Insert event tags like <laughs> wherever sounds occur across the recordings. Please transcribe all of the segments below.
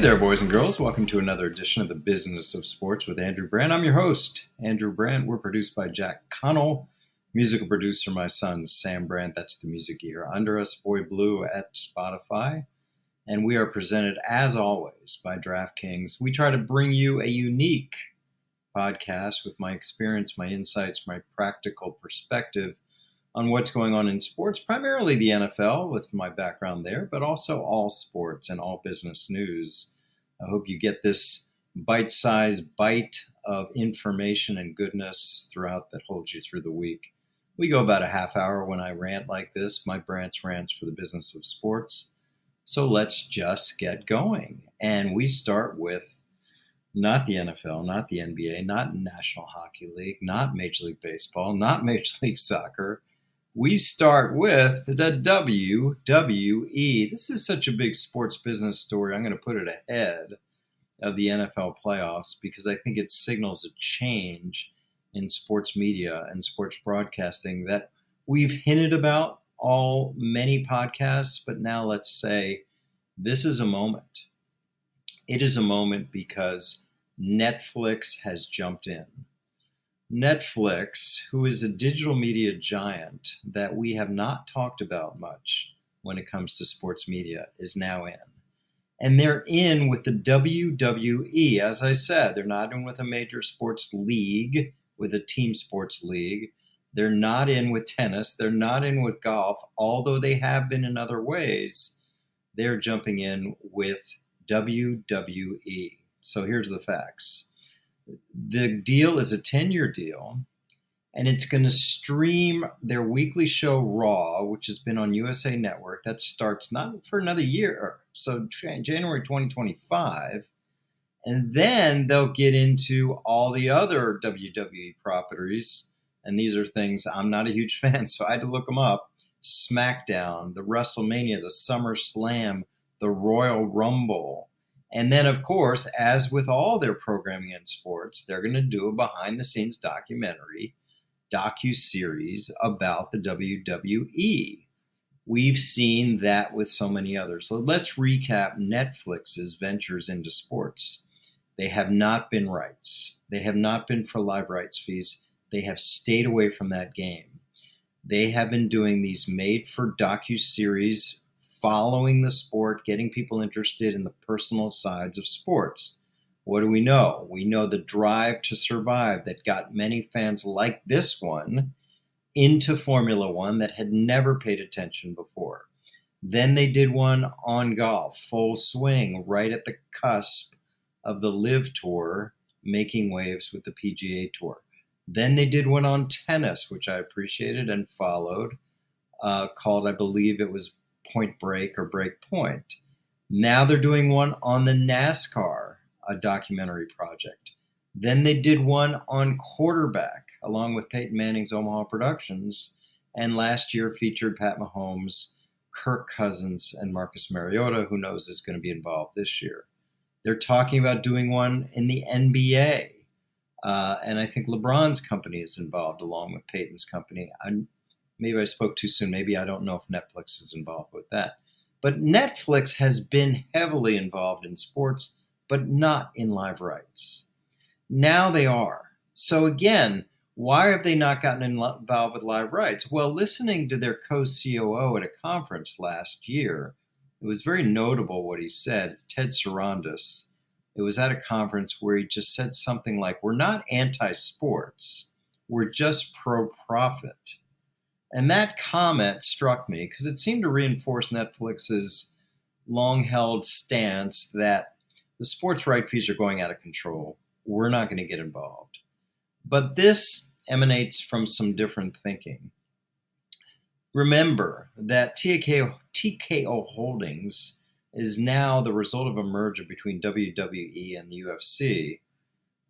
Hey there, boys and girls. Welcome to another edition of the Business of Sports with Andrew Brandt. I'm your host, Andrew Brandt. We're produced by Jack Connell, musical producer, my son, Sam Brandt. That's the music you hear under us, Boy Blue at Spotify. And we are presented, as always, by DraftKings. We try to bring you a unique podcast with my experience, my insights, my practical perspective on what's going on in sports, primarily the NFL with my background there, but also all sports and all business news. I hope you get this bite sized bite of information and goodness throughout that holds you through the week. We go about a half hour when I rant like this, my branch rants for the business of sports. So let's just get going. And we start with not the NFL, not the NBA, not National Hockey League, not Major League Baseball, not <laughs> Major League Soccer we start with the WWE. This is such a big sports business story. I'm going to put it ahead of the NFL playoffs because I think it signals a change in sports media and sports broadcasting that we've hinted about all many podcasts, but now let's say this is a moment. It is a moment because Netflix has jumped in. Netflix, who is a digital media giant that we have not talked about much when it comes to sports media, is now in. And they're in with the WWE. As I said, they're not in with a major sports league, with a team sports league. They're not in with tennis. They're not in with golf, although they have been in other ways. They're jumping in with WWE. So here's the facts the deal is a 10 year deal, and it's going to stream their weekly show Raw, which has been on USA Network. That starts not for another year, so January 2025. And then they'll get into all the other WWE properties. And these are things I'm not a huge <laughs> fan, so I had to look them up. SmackDown, the WrestleMania, the SummerSlam, the Royal Rumble, and then, of course, as with all their programming in sports, they're going to do a behind the scenes documentary, docu series about the WWE. We've seen that with so many others. So let's recap Netflix's ventures into sports. They have not been rights. They have not been for live rights fees. They have stayed away from that game. They have been doing these made for docu series following the sport, getting people interested in the personal sides of sports. What do we know? We know the drive to survive that got many fans like this one into Formula One that had never paid attention before. Then they did one on golf, full swing, right at the cusp of the LIV Tour, making waves with the PGA Tour. Then they did one on tennis, which I appreciated and followed, uh, called, I believe it was Point Break or Break Point. Now they're doing one on the NASCAR, a documentary project. Then they did one on quarterback, along with Peyton Manning's Omaha Productions, and last year featured Pat Mahomes, Kirk Cousins, and Marcus Mariota, who knows is going to be involved this year. They're talking about doing one in the NBA. Uh, and I think LeBron's company is involved along with Peyton's company. I'm, maybe I spoke too soon. Maybe I don't know if Netflix is involved with that. But Netflix has been heavily involved in sports, but not in live rights. Now they are. So again, why have they not gotten involved with live rights? Well, listening to their co COO at a conference last year, it was very notable what he said. Ted Sarandos. It was at a conference where he just said something like, We're not anti sports, we're just pro profit. And that comment struck me because it seemed to reinforce Netflix's long held stance that the sports right fees are going out of control. We're not going to get involved. But this emanates from some different thinking. Remember that TK, TKO Holdings is now the result of a merger between WWE and the UFC,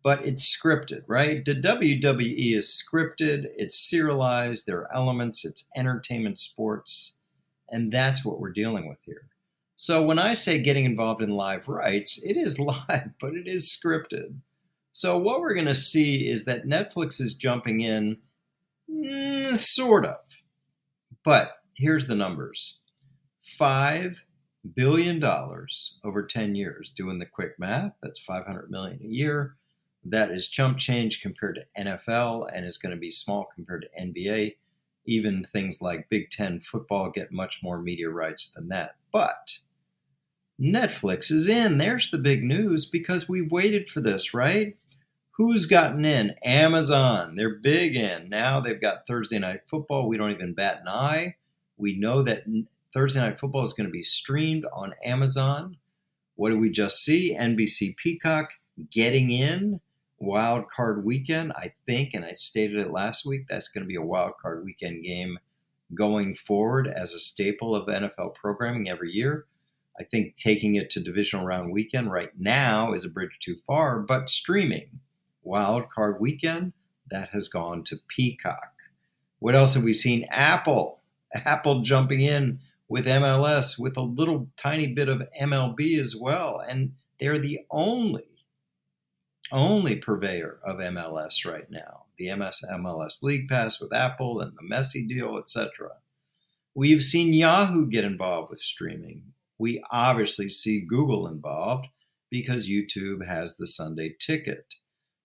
but it's scripted, right? The WWE is scripted, it's serialized, there are elements, it's entertainment sports, and that's what we're dealing with here. So when I say getting involved in live rights, it is <laughs> live, but it is scripted. So what we're going to see is that Netflix is jumping in, mm, sort of. But here's the numbers: five billion dollars over 10 years. Doing the quick math, that's 500 million a year. That is chump change compared to NFL, and is going to be small compared to NBA. Even things like Big Ten football get much more media rights than that. But Netflix is in. There's the big news because we waited for this, right? Who's gotten in? Amazon. They're big in. Now they've got Thursday Night Football. We don't even bat an eye. We know that Thursday Night Football is going to be streamed on Amazon. What did we just see? NBC Peacock getting in. Wild card weekend, I think, and I stated it last week, that's going to be a wild card weekend game going forward as a staple of NFL programming every year. I think taking it to divisional round weekend right now is a bridge too far, but streaming wild card weekend that has gone to Peacock. What else have we seen? Apple, Apple jumping in with MLS with a little tiny bit of MLB as well, and they're the only only purveyor of MLS right now. The MS MLS League Pass with Apple and the Messi deal, etc. We've seen Yahoo get involved with streaming we obviously see Google involved because YouTube has the Sunday ticket.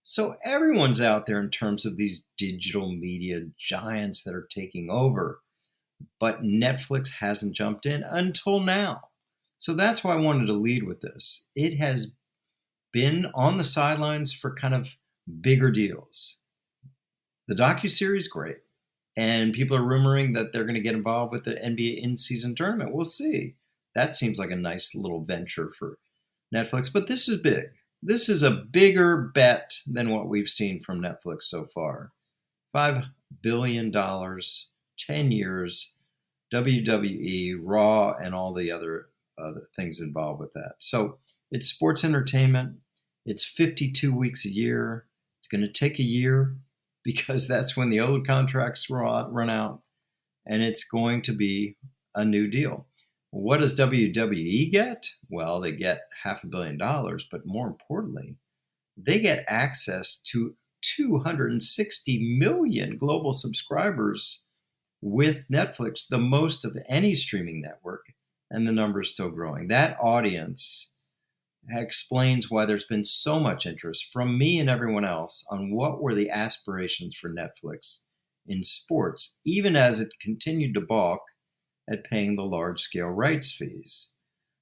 So everyone's out there in terms of these digital media giants that are taking over. But Netflix hasn't jumped in until now. So that's why I wanted to lead with this. It has been on the sidelines for kind of bigger deals. The docu-series great. And people are rumoring that they're going to get involved with the NBA in-season tournament. We'll see that seems like a nice little venture for Netflix. But this is big. This is a bigger bet than what we've seen from Netflix so far. $5 billion, 10 years, WWE, Raw, and all the other things involved with that. So it's sports entertainment. It's 52 weeks a year. It's going to take a year <laughs> because that's when the old contracts run out. And it's going to be a new deal. What does WWE get? Well, they get half a billion dollars, but more importantly, they get access to 260 million global subscribers with Netflix, the most of any streaming network, and the number is still growing. That audience explains why there's been so much interest from me and everyone else on what were the aspirations for Netflix in sports, even as it continued to balk at paying the large scale rights fees.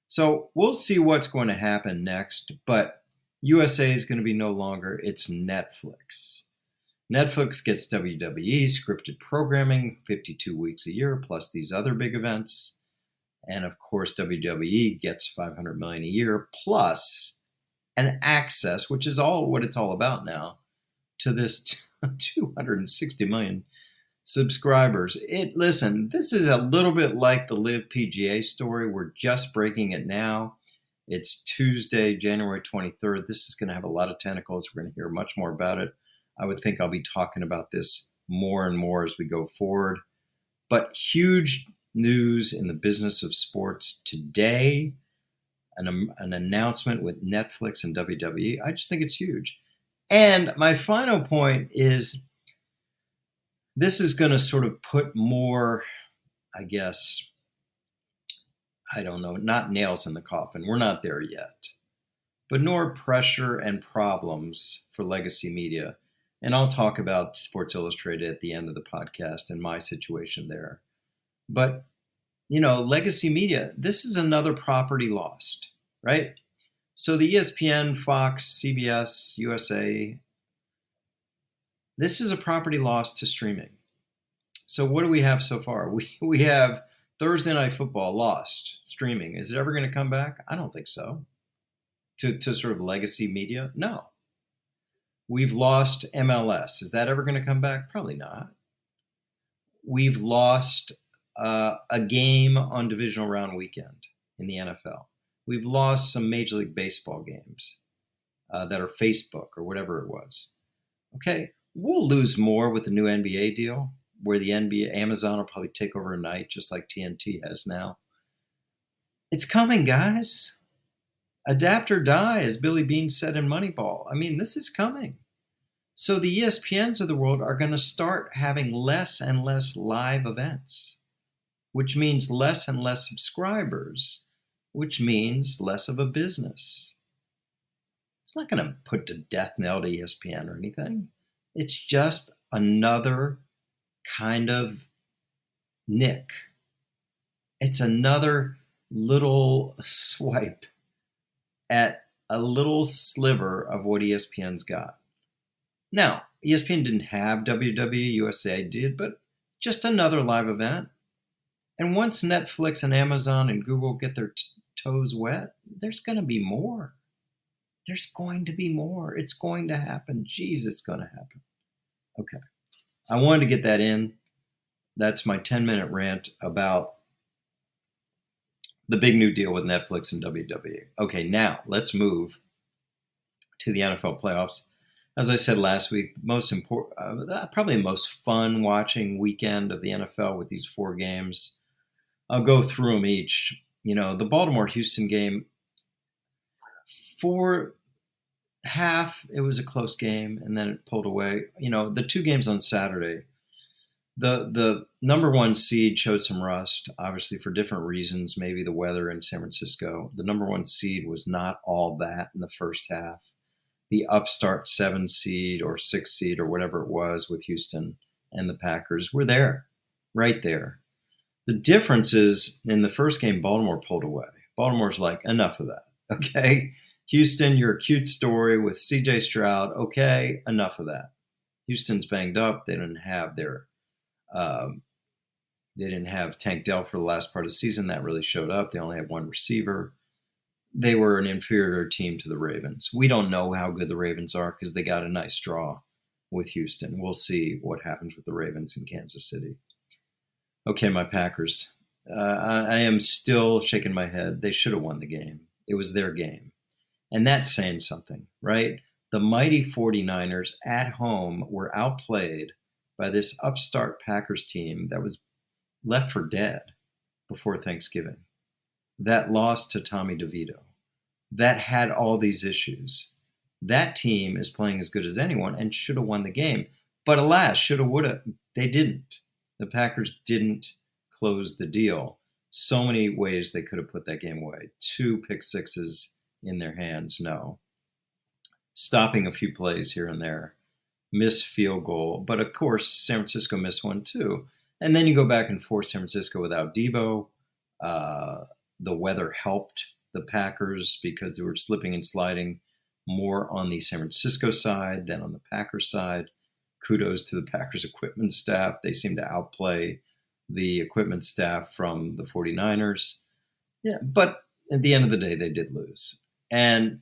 So we'll see what's going to happen next, but USA is going to be no longer, it's Netflix. Netflix gets WWE scripted programming 52 weeks a year plus these other big events. And of course WWE gets 500 million a year plus an access, which is all what it's all about now, to this <laughs> 260 million subscribers. It listen, this is a little bit like the LIV PGA story. We're just breaking it now. It's Tuesday, January 23rd. This is going to have a lot of tentacles. We're going to hear much more about it. I would think I'll be talking about this more and more as we go forward. But huge news in the business of sports today. An, um, an announcement with Netflix and WWE. I just think it's huge. And my final point is this is going to sort of put more, I guess, I don't know, not nails in the coffin. We're not there yet, but nor pressure and problems for legacy media. And I'll talk about Sports Illustrated at the end of the podcast and my situation there. But, you know, legacy media, this is another property lost, right? So the ESPN, Fox, CBS, USA, this is a property lost to streaming. So what do we have so far? <laughs> We we have Thursday night football lost streaming. Is it ever going to come back? I don't think so. To to sort of legacy media? No. We've lost MLS. Is that ever going to come back? Probably not. We've lost uh, a game on divisional round weekend in the NFL. We've lost some Major League Baseball games uh, that are Facebook or whatever it was. Okay, we'll lose more with the new NBA deal, where the NBA Amazon will probably take over a night, just like TNT has now. It's coming, guys. Adapt or die, as Billy Beane said in Moneyball. I mean, this is coming. So the ESPNs of the world are going to start having less and less live events, which means less and less subscribers, which means less of a business. It's not going to put to death knell to ESPN or anything. It's just another kind of nick. It's another little swipe at a little sliver of what ESPN's got. Now, ESPN didn't have WWE USA did, but just another live event. And once Netflix and Amazon and Google get their t- toes wet, there's going to be more. There's going to be more. It's going to happen. Jeez, it's going to happen. Okay. I wanted to get that in. That's my 10 minute rant about the big new deal with Netflix and WWE. Okay, now let's move to the NFL playoffs. As I said last week, most important, uh, probably the most fun watching weekend of the NFL with these four games. I'll go through them each. You know, the Baltimore Houston game, for half, it was a close game, and then it pulled away. You know, the two games on Saturday, the the number one seed showed some rust, obviously for different reasons. Maybe the weather in San Francisco. The number one seed was not all that in the first half. The upstart seven seed or six seed or whatever it was with Houston and the Packers were there, right there. The difference is in the first game, Baltimore pulled away. Baltimore's like, enough of that. <laughs> Okay. Houston, your cute story with CJ Stroud. Okay, enough of that. Houston's banged up. They didn't have their um, they didn't have Tank Dell for the last part of the season. That really showed up. They only had one receiver. They were an inferior team to the Ravens. We don't know how good the Ravens are because they got a nice draw with Houston. We'll see what happens with the Ravens in Kansas City. Okay, my Packers. Uh, I, I am still shaking my head. They should have won the game. It was their game. And that's saying something, right? The mighty 49ers at home were outplayed by this upstart Packers team that was left for dead before Thanksgiving, that lost to Tommy DeVito, that had all these issues. That team is playing as good as anyone and should have won the game. But alas, shoulda, woulda, they didn't. The Packers didn't close the deal. So many ways they could have put that game away. Two pick sixes in their hands, no. Stopping a few plays here and there missed field goal. But of course, San Francisco missed one too. And then you go back and forth San Francisco without Deebo. Uh, the weather helped the Packers because they were slipping and sliding more on the San Francisco side than on the Packers side. Kudos to the Packers equipment staff. They seem to outplay the equipment staff from the 49ers. Yeah, but at the end of the day, they did lose. And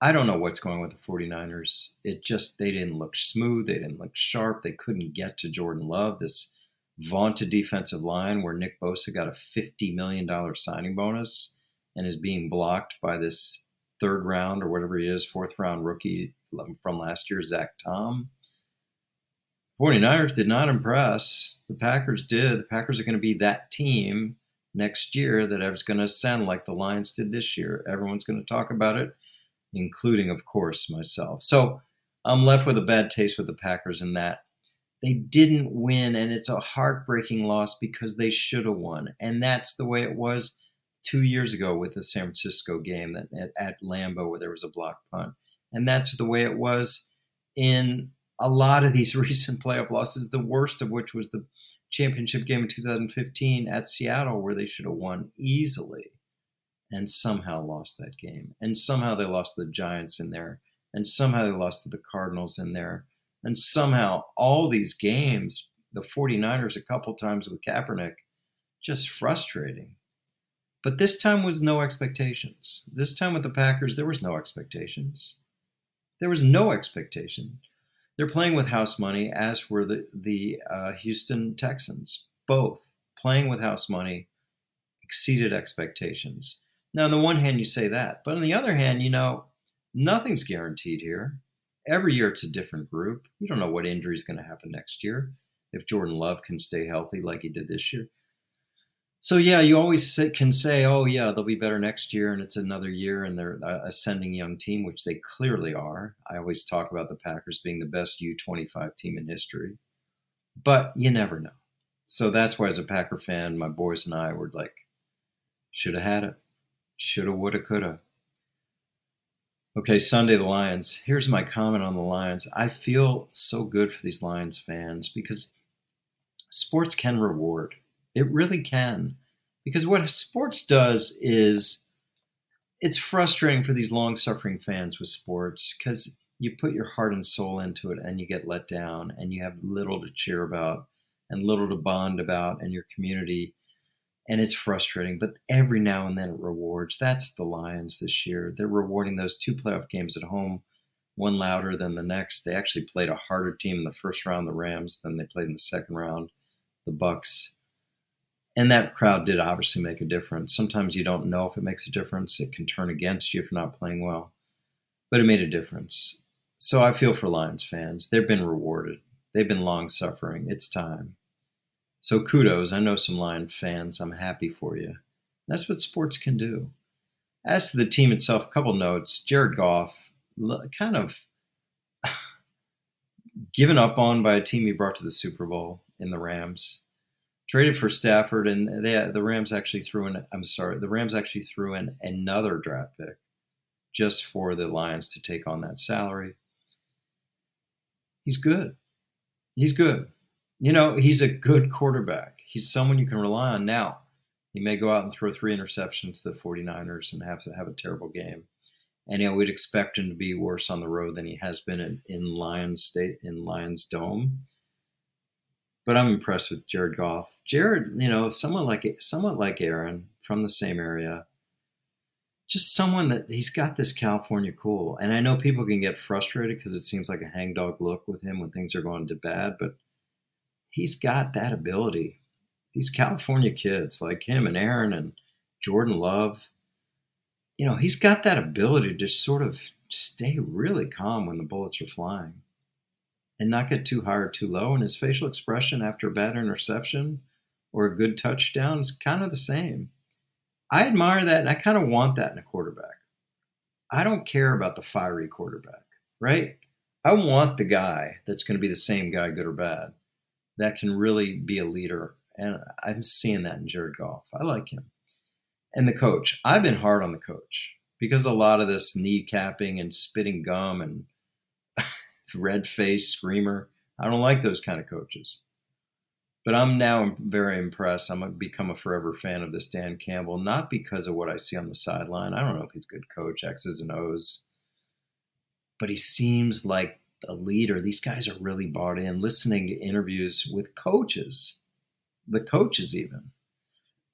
I don't know what's going on with the 49ers. It just, they didn't look smooth. They didn't look sharp. They couldn't get to Jordan Love, this vaunted defensive line where Nick Bosa got a $50 million signing bonus and is being blocked by this third round or whatever he is, fourth round rookie from last year, Zach Tom. 49ers did not impress. The Packers did. The Packers are going to be that team next year that is going to ascend like the Lions did this year. Everyone's going to talk about it including, of course, myself. So I'm left with a bad taste with the Packers in that they didn't win, and it's a heartbreaking loss because they should have won. And that's the way it was two years ago with the San Francisco game at, at Lambeau where there was a block punt. And that's the way it was in a lot of these <laughs> recent playoff losses, the worst of which was the championship game in 2015 at Seattle, where they should have won easily and somehow lost that game. And somehow they lost the Giants in there. And somehow they lost to the Cardinals in there. And somehow all these games, the 49ers a couple times with Kaepernick, just frustrating. But this time was no expectations. This time with the Packers, there was no expectations. There was no expectation. They're playing with house money, as were the the uh, Houston Texans, both playing with house money, exceeded expectations. Now, on the one hand, you say that, but on the other hand, you know, nothing's guaranteed here. Every year it's a different group. You don't know what injury is going to happen next year. If Jordan Love can stay healthy like he did this year, so yeah, you always say, can say, "Oh yeah, they'll be better next year," and it's another year, and they're ascending young team, which they clearly are. I always talk about the Packers being the best U25 team in history, but you never know. So that's why, as a Packer fan, my boys and I were like, "Should have had it, shoulda, woulda, coulda." Okay, Sunday the Lions. Here's my comment on the Lions. I feel so good for these Lions fans because sports can reward it really can. Because what sports does is it's frustrating for these long suffering fans with sports because you put your heart and soul into it and you get let down and you have little to cheer about and little to bond about in your community. And it's frustrating, but every now and then it rewards. That's the Lions this year. They're rewarding those two playoff games at home, one louder than the next. They actually played a harder team in the first round, the Rams, than they played in the second round, the Bucs and that crowd did obviously make a difference. Sometimes you don't know if it makes a difference. It can turn against you if you're not playing well, but it made a difference. So I feel for Lions fans. They've been rewarded. They've been long suffering. It's time. So kudos. I know some Lion fans. I'm happy for you. That's what sports can do. As to the team itself, a couple notes. Jared Goff, kind of <sighs> given up on by a team he brought to the Super Bowl in the Rams traded for Stafford, and they, the Rams actually threw in. I'm sorry, the Rams actually threw in another draft pick just for the Lions to take on that salary. He's good. He's good. You know, he's a good quarterback. He's someone you can rely on. Now, he may go out and throw three interceptions to the 49ers and have to have a terrible game. And you know, we'd expect him to be worse on the road than he has been in, in Lions State in Lions Dome but I'm impressed with Jared Goff. Jared, you know, someone like someone like Aaron from the same area, just someone that he's got this California cool. And I know people can get frustrated because it seems like a hangdog look with him when things are going to bad, but he's got that ability. These California kids like him and Aaron and Jordan Love, you know, he's got that ability to just sort of stay really calm when the bullets are flying and not get too high or too low. And his facial expression after a bad interception or a good touchdown is kind of the same. I admire that and I kind of want that in a quarterback. I don't care about the fiery quarterback, right? I want the guy that's going to be the same guy, good or bad, that can really be a leader. And I'm seeing that in Jared Goff. I like him. And the coach. I've been hard on the coach because a lot of this kneecapping and spitting gum and red faced screamer. I don't like those kind of coaches. But I'm now very impressed. I'm become a forever fan of this Dan Campbell, not because of what I see on the sideline. I don't know if he's a good coach, X's and O's, but he seems like a leader. These guys are really bought in, listening to interviews with coaches, the coaches even,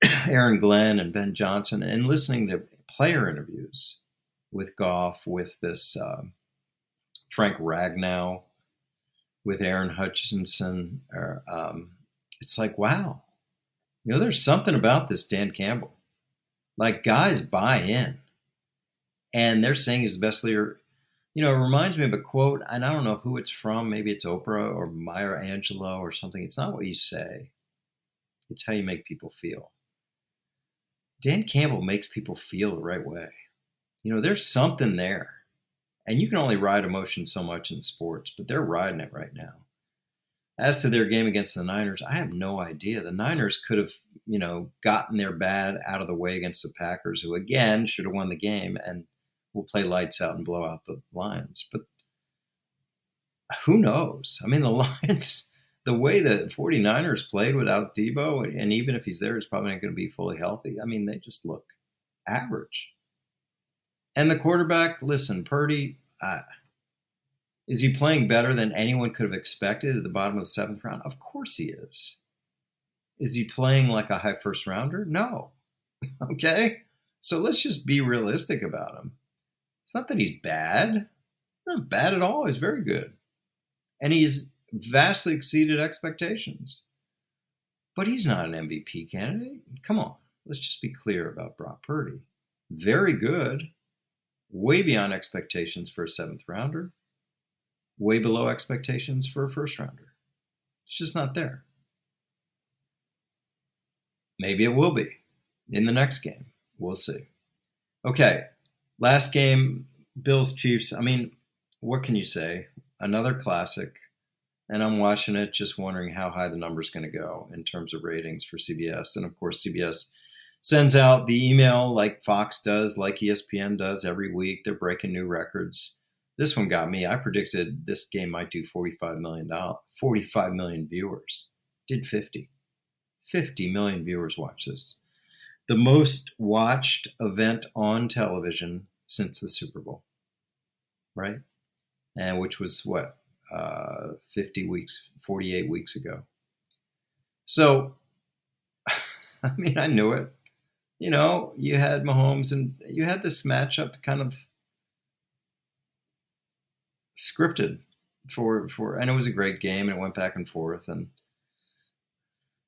<clears throat> Aaron Glenn and Ben Johnson, and listening to player interviews with Goff, with this. Um, Frank Ragnow with Aaron Hutchinson. Or, um, it's like, wow, you know, there's something about this Dan Campbell. Like guys buy in, and they're saying he's the best leader. You know, it reminds me of a quote, and I don't know who it's from. Maybe it's Oprah or Maya Angelou or something. It's not what you say; it's how you make people feel. Dan Campbell makes people feel the right way. You know, there's something there and you can only ride emotion so much in sports, but they're riding it right now. As to their game against the Niners, I have no idea. The Niners could have, you know, gotten their bad out of the way against the Packers, who again should have won the game and will play lights out and blow out the Lions. But who knows? I mean, the <laughs> Lions, the way the 49ers played without Deebo, and even if he's there, he's probably not going to be fully healthy. I mean, they just look average. And the quarterback, listen, Purdy, is he playing better than anyone could have expected at the bottom of the seventh round? Of course he is. Is he playing like a high first rounder? No. <laughs> okay? So let's just be realistic about him. It's not that he's bad. Not bad at all. He's very good. And he's vastly exceeded expectations. but he's not an MVP candidate. Come on, let's just be clear about Brock Purdy. Very good, way beyond expectations for a seventh rounder, way below expectations for a first rounder. It's just not there. Maybe it will be in the next game. We'll see. Okay, last game, Bills Chiefs. I mean, what can you say? Another classic. And I'm watching it just wondering how high the number's going to go in terms of ratings for CBS. And of course, CBS sends out the email like Fox does, like ESPN does every week. They're breaking new records. This one got me. I predicted this game might do 45 million dollars, 45 million viewers. Did 50. 50 million viewers watch this. The most watched event on television since the Super Bowl. Right? And which was what uh, 50 weeks, 48 weeks ago. So, <laughs> I mean, I knew it. You know, you had Mahomes and you had this matchup kind of scripted for for and it was a great game and it went back and forth and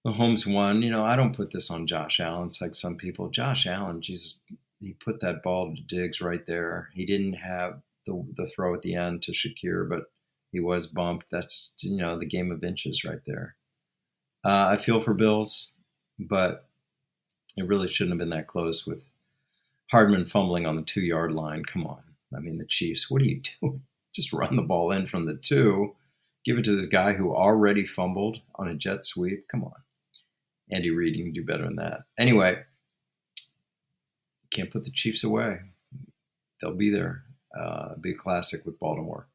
Mahomes won. You know, I don't put this on Josh Allen. It's like some people. Josh Allen, Jesus, he put that ball to Diggs right there. He didn't have the the throw at the end to Shakir, but he was bumped. That's you know the game of inches right there. Uh, I feel for Bills, but it really shouldn't have been that close with Hardman fumbling on the two yard line. Come on, I mean the Chiefs. What are you <laughs> doing? Just run the ball in from the two, give it to this guy who already fumbled on a jet sweep. Come on, Andy Reid, you can do better than that. Anyway, can't put the Chiefs away. They'll be there. Uh, be a classic with Baltimore.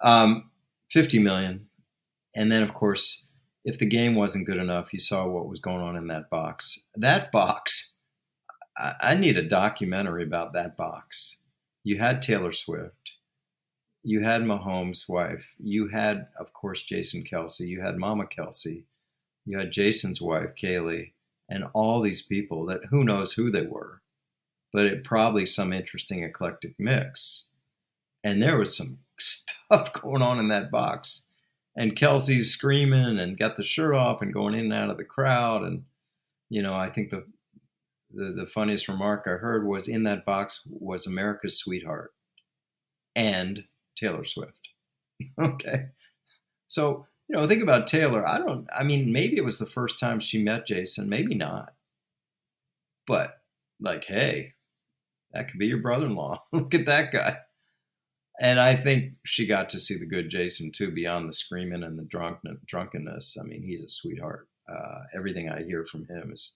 Um, 50 million. And then, of course, if the game wasn't good enough, you saw what was going on in that box. That box, I, I need a documentary about that box. You had Taylor Swift. You had Mahomes' wife. You had, of course, Jason Kelce, You had Mama Kelce, You had Jason's wife, Kylie, and all these people that who knows who they were, but it probably some interesting eclectic mix. And there was some <laughs> stuff going on in that box. And Kelce's screaming and got the shirt off and going in and out of the crowd. And, you know, I think the, the, the funniest remark I heard was in that box was America's sweetheart and Taylor Swift. <laughs> okay. So, you know, think about Taylor. I don't, I mean, maybe it was the first time she met Jason, maybe not. But, like, hey, that could be your brother in law. <laughs> Look at that guy and I think she got to see the good Jason too, beyond the screaming and the drunken, drunkenness. I mean, he's a sweetheart. Uh, everything I hear from him is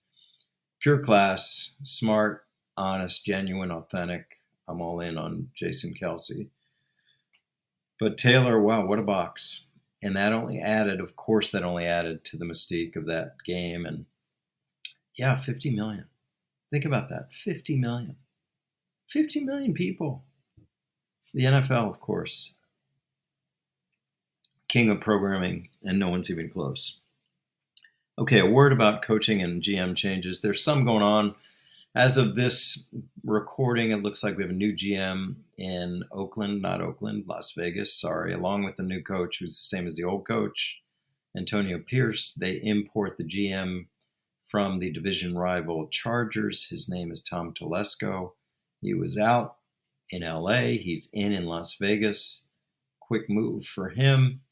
pure class, smart, honest, genuine, authentic. I'm all in on Jason Kelce. But Taylor, wow, what a box. And that only added, of course, that only added to the mystique of that game. And yeah, 50 million. Think about that 50 million. 50 million people the NFL, of course, king of programming, and no one's even close. Okay, a word about coaching and GM changes. There's some going on. As of this recording, it looks like we have a new GM in Oakland, not Oakland, Las Vegas, sorry, along with the new coach who's the same as the old coach, Antonio Pierce. They import the GM from the division rival Chargers. His name is Tom Telesco. He was out in LA. He's in in Las Vegas. Quick move for him.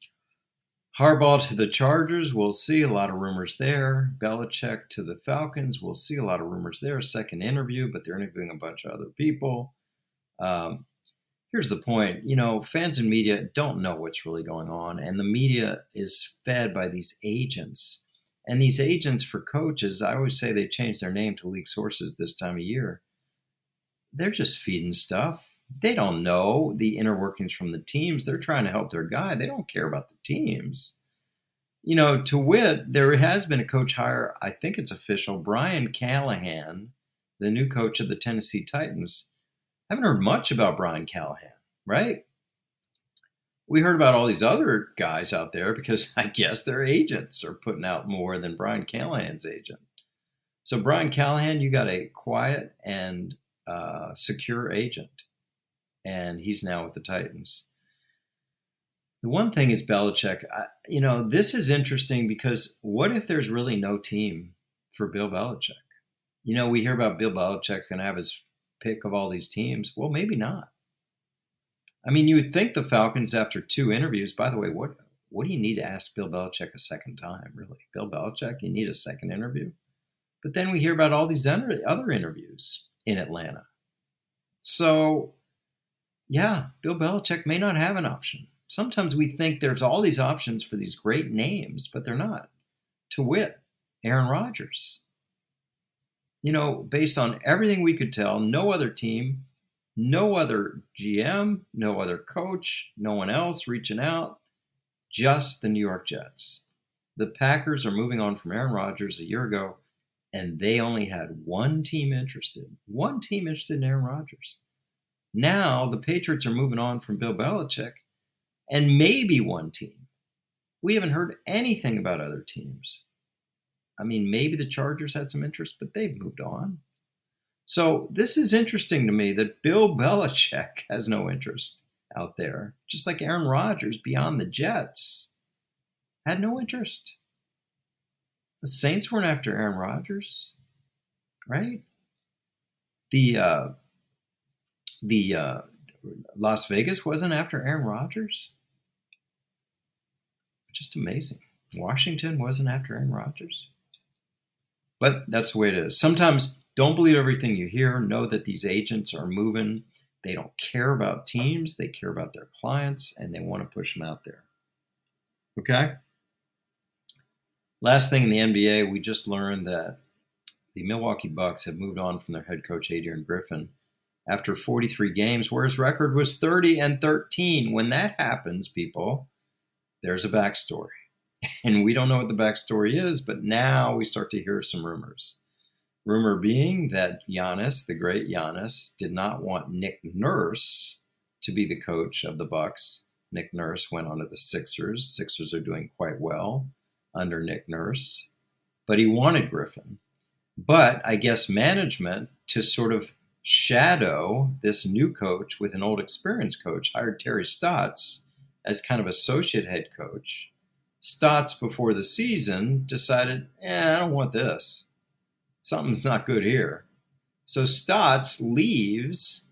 Harbaugh to the Chargers. We'll see a lot of rumors there. Belichick to the Falcons. We'll see a lot of rumors there. Second interview, but they're interviewing a bunch of other people. Um, here's the point you know, fans and media don't know what's really going on, and the media is fed by these agents. And these agents for coaches, I always say they change their name to leak sources this time of year. They're just feeding stuff they don't know the inner workings from the teams. They're trying to help their guy. They don't care about the teams. You know, to wit, there has been a coach hire. I think it's official. Brian Callahan, the new coach of the Tennessee Titans. I haven't heard much about Brian Callahan, right? We heard about all these other guys out there because <laughs> I guess their agents are putting out more than Brian Callahan's agent. So, Brian Callahan, you got a quiet and uh, secure agent and he's now with the Titans. The one thing is Belichick. I, you know, this is interesting because what if there's really no team for Bill Belichick? You know, we hear about Bill Belichick going to have his pick of all these teams. Well, maybe not. I mean, you would think the Falcons, after two interviews, by the way, what what do you need to ask Bill Belichick a second time, really? Bill Belichick, you need a second interview? But then we hear about all these other interviews in Atlanta. So, yeah, Bill Belichick may not have an option. Sometimes we think there's all these options for these great names, but they're not. To wit, Aaron Rodgers. You know, based on everything we could tell, no other team, no other GM, no other coach, no one else reaching out, just the New York Jets. The Packers are moving on from Aaron Rodgers a year ago, and they only had one team interested. One team interested in Aaron Rodgers. Now the Patriots are moving on from Bill Belichick, and maybe one team. We haven't heard anything about other teams. I mean, maybe the Chargers had some interest, but they've moved on. So this is interesting to me that Bill <laughs> Belichick has no interest out there, just like Aaron Rodgers beyond the Jets had no interest. The Saints weren't after Aaron Rodgers, right? The uh, the uh, Las Vegas wasn't after Aaron Rodgers. Just amazing. Washington wasn't after Aaron Rodgers. But that's the way it is. Sometimes don't believe everything you hear. Know that these agents are moving they don't care about teams, they care about their clients, and they want to push them out there. Okay? Last thing in the NBA, we just learned that the Milwaukee Bucks have moved on from their head coach Adrian Griffin after 43 games, where his record was 30 and 13. When that happens, people, there's a backstory. <laughs> And we don't know what the backstory is, but now we start to hear some rumors. Rumor being that Giannis, the great Giannis, did not want Nick Nurse to be the coach of the Bucks. Nick Nurse went on to the Sixers. Sixers are doing quite well under Nick Nurse, but he wanted Griffin. But I guess management to sort of shadow this new coach with an old experienced coach hired Terry Stotts as kind of associate head coach. Stotts before the season decided, eh, I don't want this something's not good here. So Stotts leaves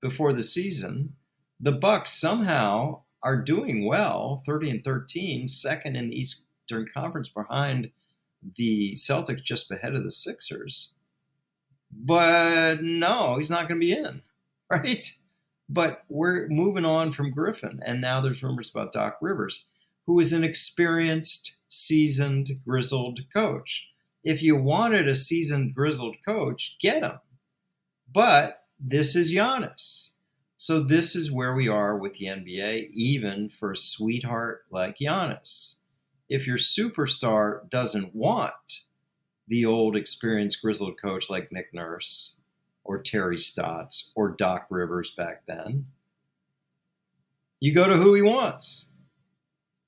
before the season. The Bucks somehow are doing well, 30 and 13, second in the Eastern Conference behind the Celtics just ahead of the Sixers. But no, he's not going to be in, <laughs> right? But we're moving on from Griffin, and now there's rumors about Doc Rivers, who is an experienced, seasoned, grizzled coach if you wanted a seasoned, grizzled coach, get him. But this is Giannis. So this is where we are with the NBA, even for a sweetheart like Giannis. If your superstar doesn't want the old experienced grizzled coach like Nick Nurse or Terry Stotts or Doc Rivers back then, you go to who he wants.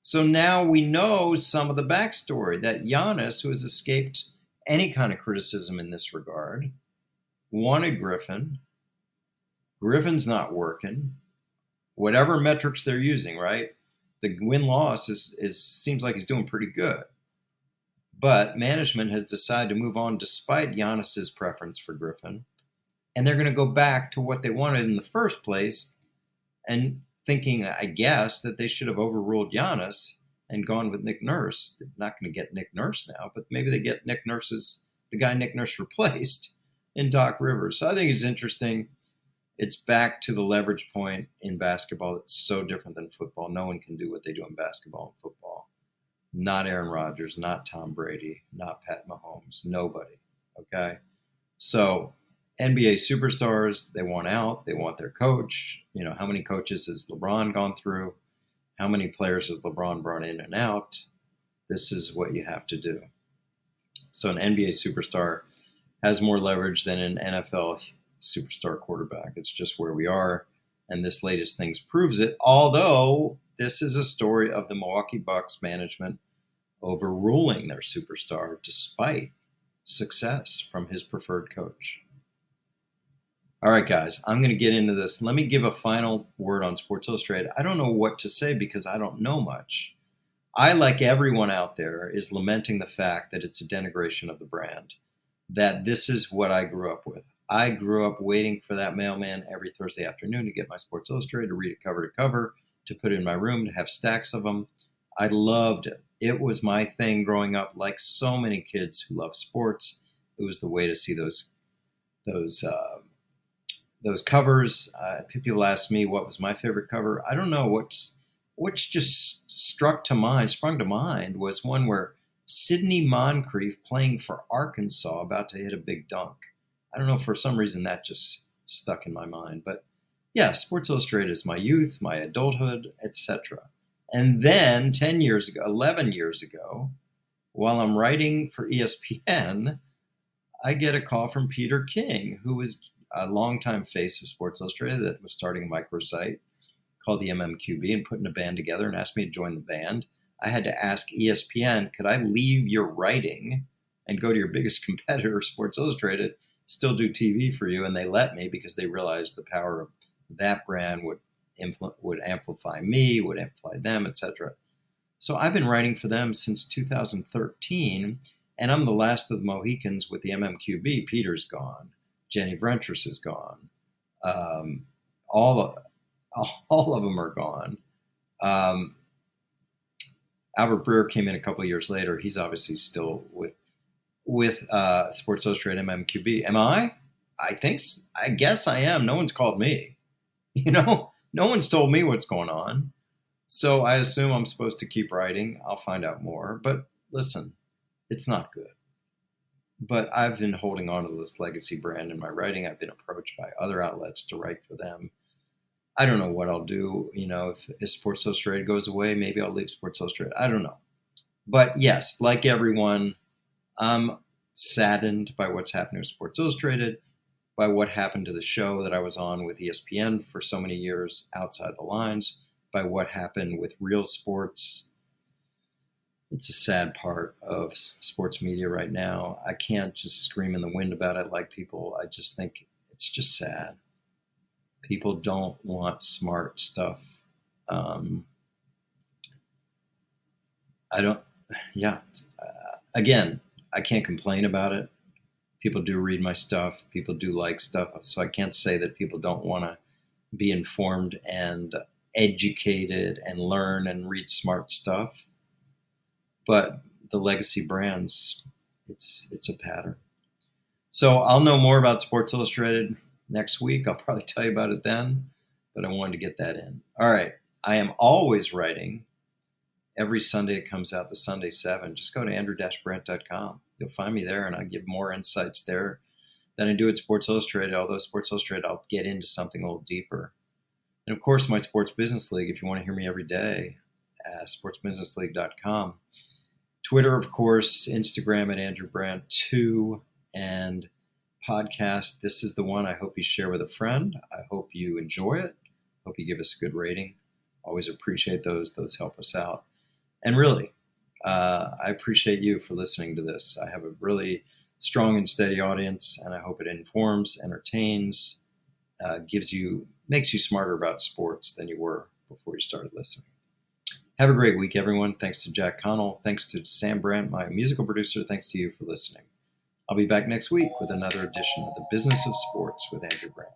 So now we know some of the backstory that Giannis, who has escaped any kind of criticism in this regard, wanted Griffin. Griffin's not working. Whatever metrics they're using, right? The win loss is, is seems like he's doing pretty good. But management has decided to move on despite Giannis's preference for Griffin. And they're going to go back to what they wanted in the first place and thinking, I guess, that they should have overruled Giannis and gone with Nick Nurse. They're not going to get Nick Nurse now, but maybe they get Nick Nurse's the guy Nick Nurse <laughs> replaced in Doc Rivers. So I think it's interesting. It's back to the leverage point in basketball. It's so different than football. No one can do what they do in basketball and football. Not Aaron Rodgers, not Tom Brady, not Pat Mahomes, nobody. Okay. So NBA superstars, they want out. They want their coach. You know, how many coaches has LeBron gone through? How many players has LeBron brought in and out? This is what you have to do. So an NBA superstar has more leverage than an NFL superstar quarterback. It's just where we are. And this latest things proves it. Although this is a story of the Milwaukee Bucks management overruling their superstar despite success from his preferred coach. All right, guys, I'm going to get into this. Let me give a final word on Sports Illustrated. I don't know what to say because I don't know much. I, like everyone out there, is lamenting the fact that it's a denigration of the brand, that this is what I grew up with. I grew up waiting for that mailman every Thursday afternoon to get my Sports Illustrated, to read it cover to cover, to put in my room, to have stacks of them. I loved it. It was my thing growing up, like so many kids who love sports. It was the way to see those those uh, those covers. Uh, people ask me what was my favorite cover. I don't know what's which just struck to mind, sprung to mind was one where Sidney Moncrief playing for Arkansas about to hit a big dunk. I don't know for some reason that just stuck in my mind, but yeah, Sports Illustrated is my youth, my adulthood, etc. And then 10 years ago, 11 years ago, while I'm writing for ESPN, I get a call from Peter King, who was a longtime face of Sports Illustrated that was starting a microsite called the MMQB and putting a band together and asked me to join the band. I had to ask ESPN, could I leave your writing and go to your biggest <laughs> competitor, Sports Illustrated, still do TV for you? And they let me because they realized the power of that brand would would amplify me, would amplify them, etc. So I've been writing for them since 2013, and I'm the last of the Mohicans with the MMQB. Peter's gone. Jenny Vrentas is gone. Um, all of, <laughs> all of them are gone. Um, Albert Breer came in a couple years later. He's obviously still with with uh, Sports Illustrated MMQB. Am I? I think. I guess I am. No one's called me. <laughs> You know, no one's told me what's going on. So I assume I'm supposed to keep writing. I'll find out more. But listen, it's not good but I've been holding on to this legacy brand in my writing. I've been approached by other outlets to write for them. I don't know what I'll do. You know, if, if Sports Illustrated goes away, maybe I'll leave Sports Illustrated. I don't know. But yes, like everyone, I'm saddened by what's happening with Sports Illustrated, by what happened to the show that I was on with ESPN for so many years outside the lines, by what happened with Real Sports it's a sad part of sports media right now. I can't just scream in the wind about it like people. I just think it's just sad. People don't want smart stuff. Um, I don't, yeah. Uh, again, I can't complain about it. People do read my stuff, people do like stuff. So I can't say that people don't want to be informed and educated and learn and read smart stuff but the legacy brands, it's it's a pattern. So I'll know more about Sports Illustrated next week. I'll probably tell you about it then, but I wanted to get that in. All right. I am always writing. Every Sunday it comes out, the Sunday 7. Just go to andrew-brandt.com. You'll find me there, and I give more insights there than I do at Sports Illustrated. Although Sports Illustrated, I'll get into something a little deeper. And of course, my Sports Business League, if you want to hear me every day, at sportsbusinessleague.com. Twitter, of course, Instagram at Andrew Brandt 2, and podcast. This is the one I hope you share with a friend. I hope you enjoy it. Hope you give us a good rating. Always appreciate those. Those help us out. And really, uh, I appreciate you for listening to this. I have a really strong and steady audience, and I hope it informs, entertains, uh, gives you, makes you smarter about sports than you were before you started listening. Have a great week, everyone. Thanks to Jack Connell. Thanks to Sam Brandt, my musical producer. Thanks to you for listening. I'll be back next week with another edition of the Business of Sports with Andrew Brandt.